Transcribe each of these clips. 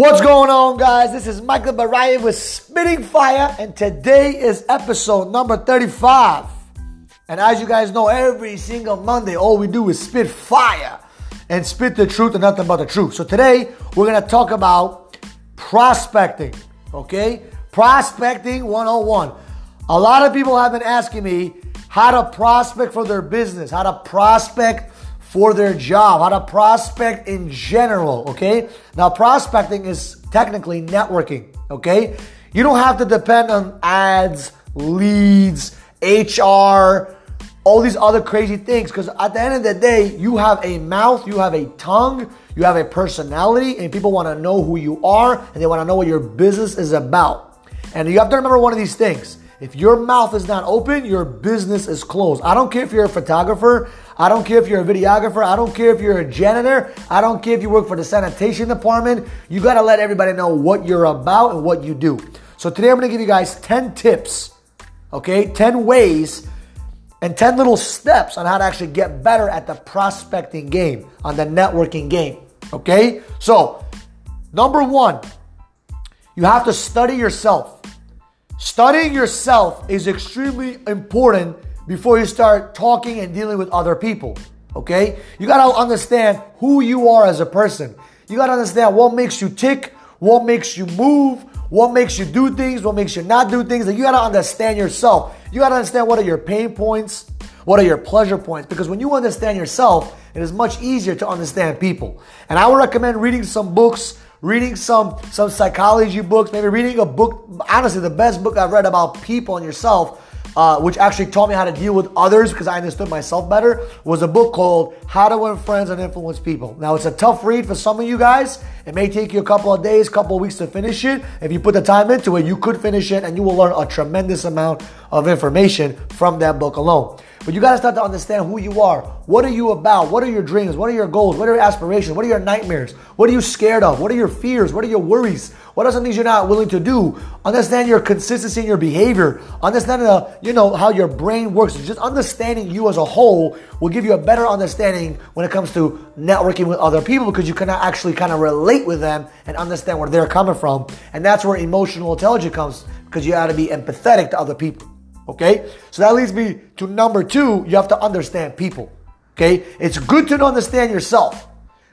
What's going on, guys? This is Michael Baraya with Spitting Fire, and today is episode number 35. And as you guys know, every single Monday, all we do is spit fire and spit the truth and nothing but the truth. So today, we're gonna talk about prospecting, okay? Prospecting 101. A lot of people have been asking me how to prospect for their business, how to prospect for their job, how to prospect in general, okay? Now, prospecting is technically networking, okay? You don't have to depend on ads, leads, HR, all these other crazy things because at the end of the day, you have a mouth, you have a tongue, you have a personality, and people want to know who you are and they want to know what your business is about. And you have to remember one of these things. If your mouth is not open, your business is closed. I don't care if you're a photographer. I don't care if you're a videographer. I don't care if you're a janitor. I don't care if you work for the sanitation department. You got to let everybody know what you're about and what you do. So today I'm going to give you guys 10 tips, okay? 10 ways and 10 little steps on how to actually get better at the prospecting game, on the networking game, okay? So, number one, you have to study yourself. Studying yourself is extremely important before you start talking and dealing with other people. Okay? You gotta understand who you are as a person. You gotta understand what makes you tick, what makes you move, what makes you do things, what makes you not do things. And you gotta understand yourself. You gotta understand what are your pain points, what are your pleasure points. Because when you understand yourself, it is much easier to understand people. And I would recommend reading some books reading some some psychology books, maybe reading a book. Honestly, the best book I've read about people and yourself, uh, which actually taught me how to deal with others because I understood myself better, was a book called How to Win Friends and Influence People. Now, it's a tough read for some of you guys. It may take you a couple of days, couple of weeks to finish it. If you put the time into it, you could finish it and you will learn a tremendous amount of information from that book alone. But you got to start to understand who you are. What are you about? What are your dreams? What are your goals? What are your aspirations? What are your nightmares? What are you scared of? What are your fears? What are your worries? What are some things you're not willing to do? Understand your consistency in your behavior. Understand the, you know, how your brain works. Just understanding you as a whole will give you a better understanding when it comes to networking with other people because you can actually kind of relate with them and understand where they're coming from. And that's where emotional intelligence comes because you got to be empathetic to other people. Okay? So that leads me to number two, you have to understand people. Okay? It's good to understand yourself.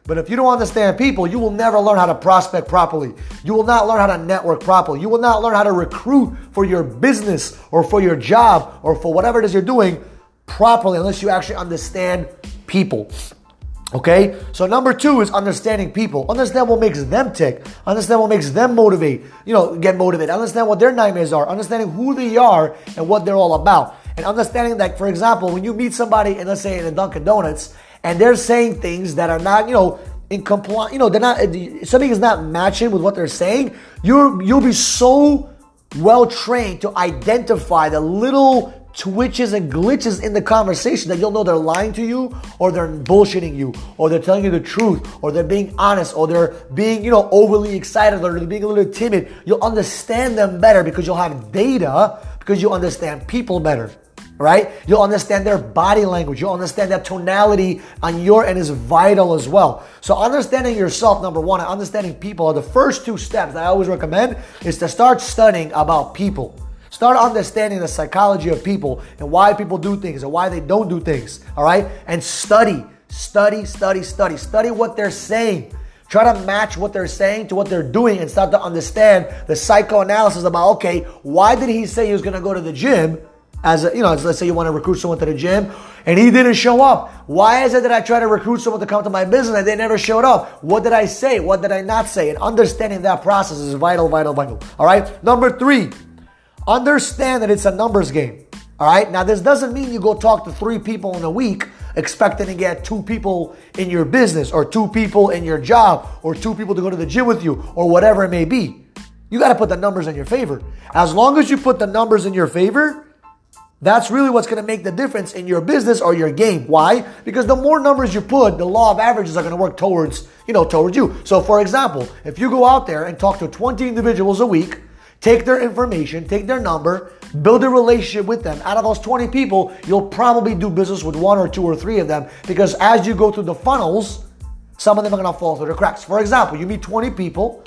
But if you don't understand people, you will never learn how to prospect properly. You will not learn how to network properly. You will not learn how to recruit for your business or for your job or for whatever it is you're doing properly unless you actually understand people. Okay? So number two is understanding people. Understand what makes them tick. Understand what makes them motivate, you know, get motivated. Understand what their nightmares are. Understanding who they are and what they're all about. And understanding that, for example, when you meet somebody, and let's say in a Dunkin' Donuts, and they're saying things that are not, you know, in compliance, you know, they're not, something is not matching with what they're saying, you're, you'll be so well trained to identify the little twitches and glitches in the conversation that you'll know they're lying to you or they're bullshitting you or they're telling you the truth or they're being honest or they're being, you know, overly excited or they're being a little timid. You'll understand them better because you'll have data because you understand people better. Right? You'll understand their body language. You'll understand that tonality on your end is vital as well. So understanding yourself, number one, and understanding people are the first two steps I always recommend is to start studying about people. Start understanding the psychology of people and why people do things and why they don't do things. All right? And study, study, study, study. Study what they're saying. Try to match what they're saying to what they're doing and start to understand the psychoanalysis about, okay, why did he say he was to go to the gym? As a, you know, let's say you want to recruit someone to the gym and he didn't show up. Why is it that I try to recruit someone to come to my business and they never showed up? What did I say? What did I not say? And understanding that process is vital, vital, vital. All right. Number three, Understand that it's a numbers game. All right. Now, this doesn't mean you go talk to three people in a week expecting to get two people in your business or two people in your job or two people to go to the gym with you or whatever it may be. You got to put the numbers in your favor. As long as you put the numbers in your favor, that's really what's going to make the difference in your business or your game. Why? Because the more numbers you put, the law of averages are going to work towards, you know, towards you. So for example, if you go out there and talk to 20 individuals a week, Take their information, take their number, build a relationship with them. Out of those 20 people, you'll probably do business with one or two or three of them because as you go through the funnels, some of them are gonna fall through the cracks. For example, you meet 20 people,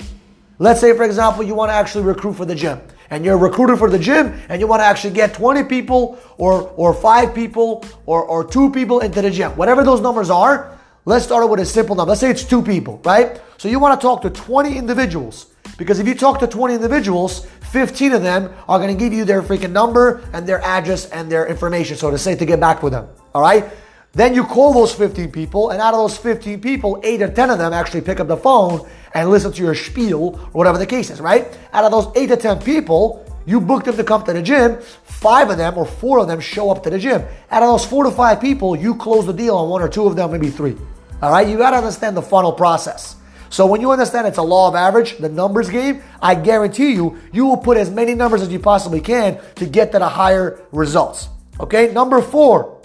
Let's say, for example, you want to actually recruit for the gym and you're a recruiter for the gym and you want to actually get 20 people or, or five people or, or two people into the gym. Whatever those numbers are, let's start with a simple number. Let's say it's two people, right? So you want to talk to 20 individuals because if you talk to 20 individuals, 15 of them are going to give you their freaking number and their address and their information, so to say, to get back with them. All right? Then you call those 15 people, and out of those 15 people, 8 or 10 of them actually pick up the phone and listen to your spiel or whatever the case is, right? Out of those 8 to 10 people, you book them to come to the gym. Five of them or four of them show up to the gym. Out of those four to five people, you close the deal on one or two of them, maybe three. All right? You got to understand the funnel process. So when you understand it's a law of average, the numbers game, I guarantee you, you will put as many numbers as you possibly can to get to the higher results. Okay? Number four,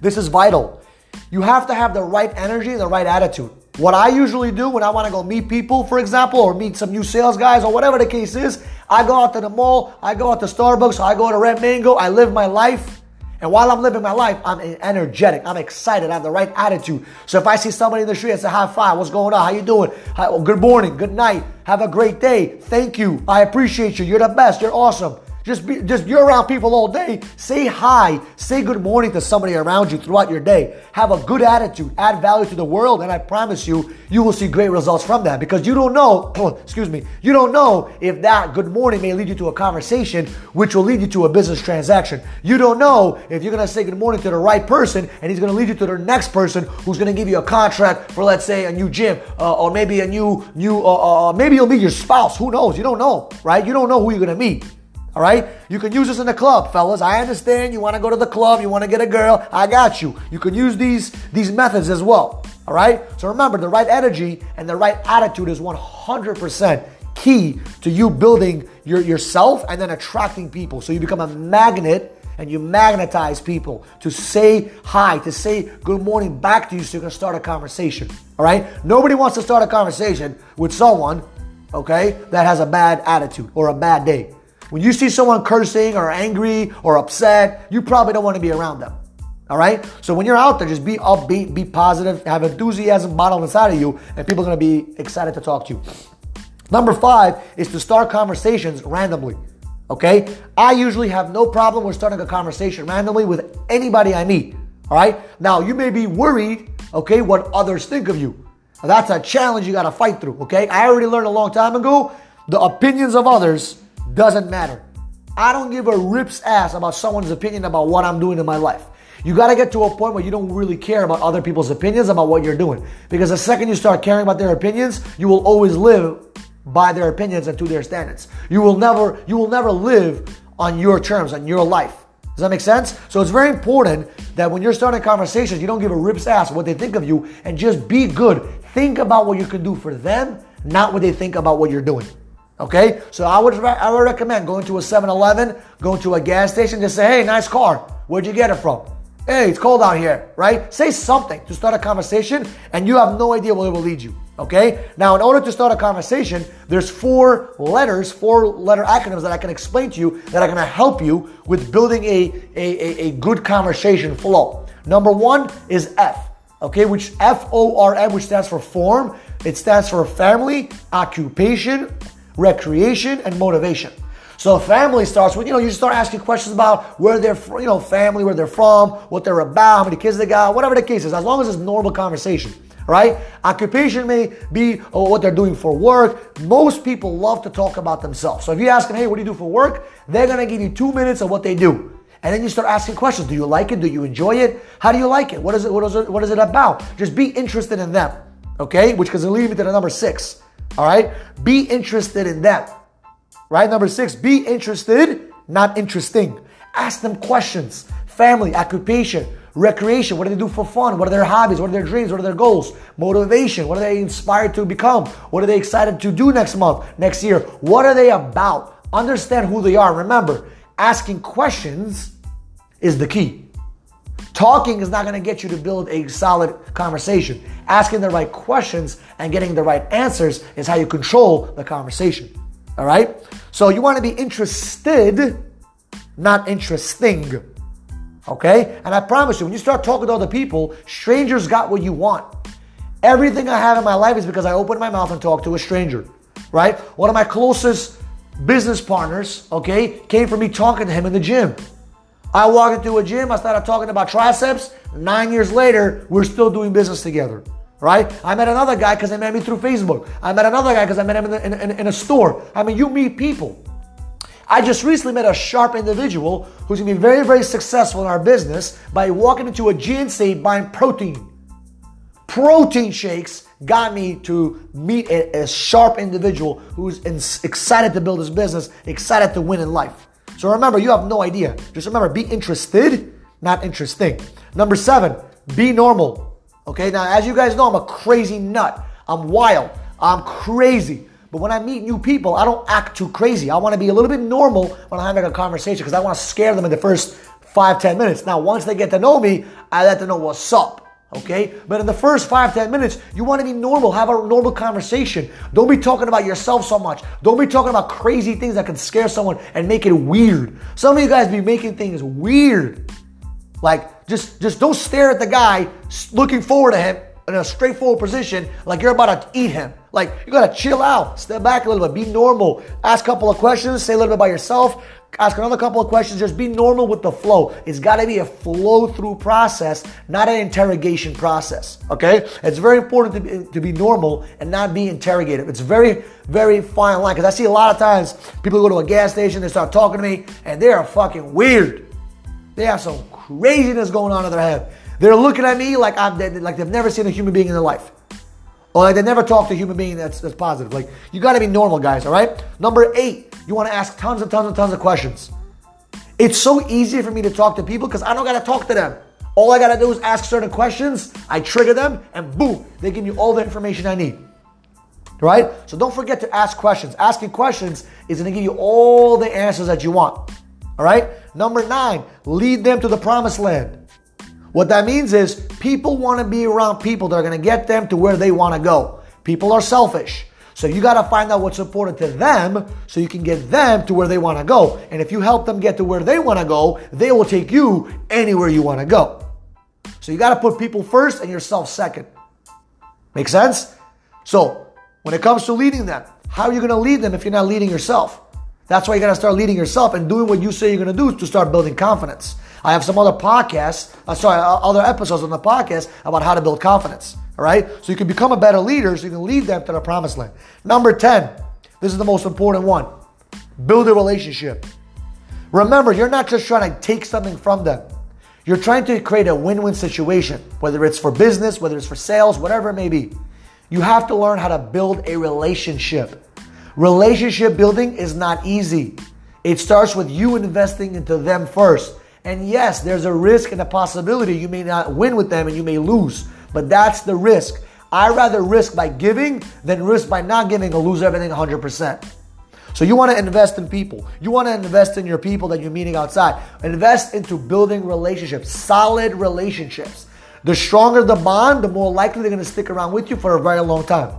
this is vital. You have to have the right energy and the right attitude. What I usually do when I want to go meet people, for example, or meet some new sales guys or whatever the case is, I go out to the mall, I go out to Starbucks, I go to Red Mango, I live my life. And while I'm living my life, I'm energetic. I'm excited. I have the right attitude. So if I see somebody in the street, I say, high five. What's going on? How you doing? Hi, well, good morning. Good night. Have a great day. Thank you. I appreciate you. You're the best. You're awesome. Just be, just you're around people all day. Say hi, say good morning to somebody around you throughout your day. Have a good attitude, add value to the world, and I promise you, you will see great results from that because you don't know, excuse me, you don't know if that good morning may lead you to a conversation which will lead you to a business transaction. You don't know if you're gonna say good morning to the right person and he's gonna lead you to the next person who's gonna give you a contract for, let's say, a new gym uh, or maybe a new new uh, uh, uh maybe you'll meet your spouse. Who knows? You don't know, right? You don't know who you're gonna meet. All right? You can use this in the club, fellas. I understand you want to go to the club, you want to get a girl. I got you. You can use these these methods as well. All right? So remember, the right energy and the right attitude is 100% key to you building your, yourself and then attracting people. So you become a magnet and you magnetize people to say hi, to say good morning back to you so you can start a conversation. All right? Nobody wants to start a conversation with someone, okay, that has a bad attitude or a bad day. When you see someone cursing or angry or upset, you probably don't want to be around them. All right? So when you're out there, just be upbeat, be positive, have enthusiasm bottled inside of you, and people are going to be excited to talk to you. Number five is to start conversations randomly. Okay? I usually have no problem with starting a conversation randomly with anybody I meet. All right? Now, you may be worried, okay, what others think of you. That's a challenge you got to fight through, okay? I already learned a long time ago the opinions of others doesn't matter. I don't give a rip's ass about someone's opinion about what I'm doing in my life. You got to get to a point where you don't really care about other people's opinions about what you're doing. Because the second you start caring about their opinions, you will always live by their opinions and to their standards. You will never you will never live on your terms, on your life. Does that make sense? So it's very important that when you're starting conversations, you don't give a rip's ass what they think of you and just be good. Think about what you can do for them, not what they think about what you're doing. Okay, so I would I would recommend going to a 7-Eleven, going to a gas station, just say, "Hey, nice car. Where'd you get it from?" Hey, it's cold out here, right? Say something to start a conversation, and you have no idea where it will lead you. Okay. Now, in order to start a conversation, there's four letters, four letter acronyms that I can explain to you that are to help you with building a, a, a, a good conversation flow. Number one is F. Okay, which F O R M, which stands for form. It stands for family, occupation, recreation, and motivation. So family starts with, you know, you start asking questions about where they're, from, you know, family, where they're from, what they're about, how many kids they got, whatever the case is, as long as it's normal conversation, right? Occupation may be oh, what they're doing for work. Most people love to talk about themselves. So if you ask them, hey, what do you do for work? They're to give you two minutes of what they do. And then you start asking questions. Do you like it? Do you enjoy it? How do you like it? What is it? What is it, what is it about? Just be interested in them. Okay? Which can lead me to the number six. All right? Be interested in them. Right? Number six, be interested, not interesting. Ask them questions. Family, occupation, recreation. What do they do for fun? What are their hobbies? What are their dreams? What are their goals? Motivation. What are they inspired to become? What are they excited to do next month, next year? What are they about? Understand who they are. Remember, asking questions is the key. Talking is not going to get you to build a solid conversation. Asking the right questions and getting the right answers is how you control the conversation. All right? So you want to be interested, not interesting. Okay? And I promise you, when you start talking to other people, strangers got what you want. Everything I have in my life is because I opened my mouth and talked to a stranger. right? One of my closest business partners, okay, came from me talking to him in the gym. I walked into a gym, I started talking about triceps. Nine years later, we're still doing business together, right? I met another guy because I met me through Facebook. I met another guy because I met him in, in, in a store. I mean, you meet people. I just recently met a sharp individual who's gonna be very, very successful in our business by walking into a GNC buying protein. Protein shakes got me to meet a, a sharp individual who's in, excited to build his business, excited to win in life. So remember, you have no idea. Just remember, be interested, not interesting. Number seven, be normal. Okay, now as you guys know, I'm a crazy nut. I'm wild. I'm crazy. But when I meet new people, I don't act too crazy. I want to be a little bit normal when I'm having a conversation because I want to scare them in the first five, ten minutes. Now, once they get to know me, I let them know what's up. Okay? But in the first five, ten minutes, you want to be normal. Have a normal conversation. Don't be talking about yourself so much. Don't be talking about crazy things that can scare someone and make it weird. Some of you guys be making things weird. Like, just, just don't stare at the guy looking forward to him in a straightforward position like you're about to eat him. Like you gotta chill out, step back a little bit, be normal, ask a couple of questions, say a little bit about yourself, ask another couple of questions, just be normal with the flow. It's gotta be a flow through process, not an interrogation process. Okay? It's very important to be, to be normal and not be interrogative. It's very, very fine line because I see a lot of times people go to a gas station, they start talking to me, and they are fucking weird. They have some craziness going on in their head. They're looking at me like I'm dead, like they've never seen a human being in their life. Or like they never talked to a human being that's, that's positive. Like you gotta be normal, guys, all right? Number eight, you wanna ask tons and tons and tons of questions. It's so easy for me to talk to people because I don't gotta talk to them. All I gotta do is ask certain questions, I trigger them, and boom, they give me all the information I need. Right? So don't forget to ask questions. Asking questions is gonna give you all the answers that you want. All right? Number nine, lead them to the promised land. What that means is people want to be around people that are going to get them to where they want to go. People are selfish. So you got to find out what's important to them so you can get them to where they want to go. And if you help them get to where they want to go, they will take you anywhere you want to go. So you got to put people first and yourself second. Make sense? So when it comes to leading them, how are you going to lead them if you're not leading yourself? That's why you got to start leading yourself and doing what you say you're going to do to start building confidence. I have some other podcasts, uh, sorry, uh, other episodes on the podcast about how to build confidence. All right? So you can become a better leader so you can lead them to the promised land. Number 10, this is the most important one build a relationship. Remember, you're not just trying to take something from them. You're trying to create a win win situation, whether it's for business, whether it's for sales, whatever it may be. You have to learn how to build a relationship. Relationship building is not easy. It starts with you investing into them first. And yes, there's a risk and a possibility you may not win with them and you may lose, but that's the risk. I rather risk by giving than risk by not giving and lose everything 100%. So you want to invest in people. You want to invest in your people that you're meeting outside. Invest into building relationships, solid relationships. The stronger the bond, the more likely they're going to stick around with you for a very long time.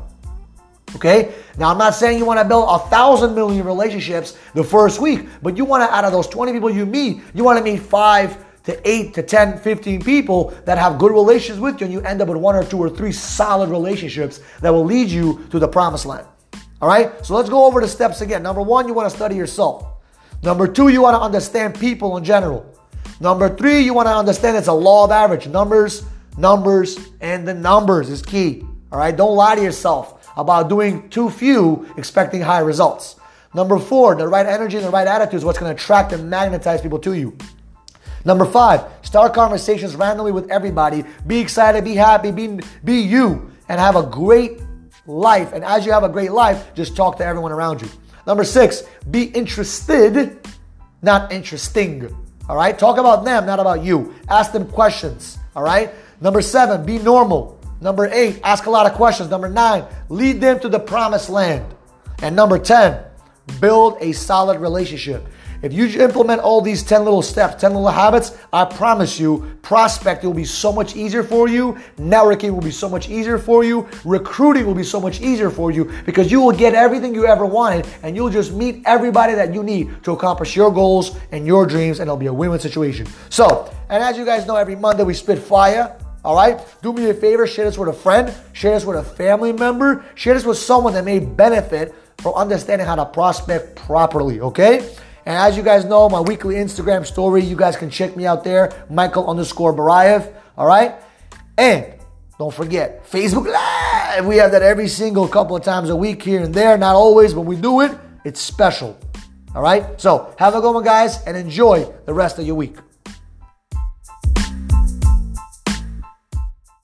Okay? Now, I'm not saying you want to build a thousand million relationships the first week, but you want to, out of those 20 people you meet, you want to meet five to eight to 10, 15 people that have good relations with you, and you end up with one or two or three solid relationships that will lead you to the promised land. All right? So let's go over the steps again. Number one, you want to study yourself. Number two, you want to understand people in general. Number three, you want to understand it's a law of average. Numbers, numbers, and the numbers is key. All right? Don't lie to yourself about doing too few, expecting high results. Number four, the right energy and the right attitude is what's going to attract and magnetize people to you. Number five, start conversations randomly with everybody. Be excited, be happy, be, be you, and have a great life. And as you have a great life, just talk to everyone around you. Number six, be interested, not interesting. All right? Talk about them, not about you. Ask them questions. All right? Number seven, be normal. Number eight, ask a lot of questions. Number nine, lead them to the promised land. And number 10, build a solid relationship. If you implement all these 10 little steps, 10 little habits, I promise you, prospecting will be so much easier for you. Networking will be so much easier for you. Recruiting will be so much easier for you because you will get everything you ever wanted and you'll just meet everybody that you need to accomplish your goals and your dreams, and it'll be a win win situation. So, and as you guys know, every Monday we spit fire. All right? Do me a favor, share this with a friend, share this with a family member, share this with someone that may benefit from understanding how to prospect properly, okay? And as you guys know, my weekly Instagram story, you guys can check me out there, Michael underscore Barayev, all right? And don't forget, Facebook Live. We have that every single couple of times a week here and there. Not always, but we do it. It's special. All right? So have a good one, guys, and enjoy the rest of your week.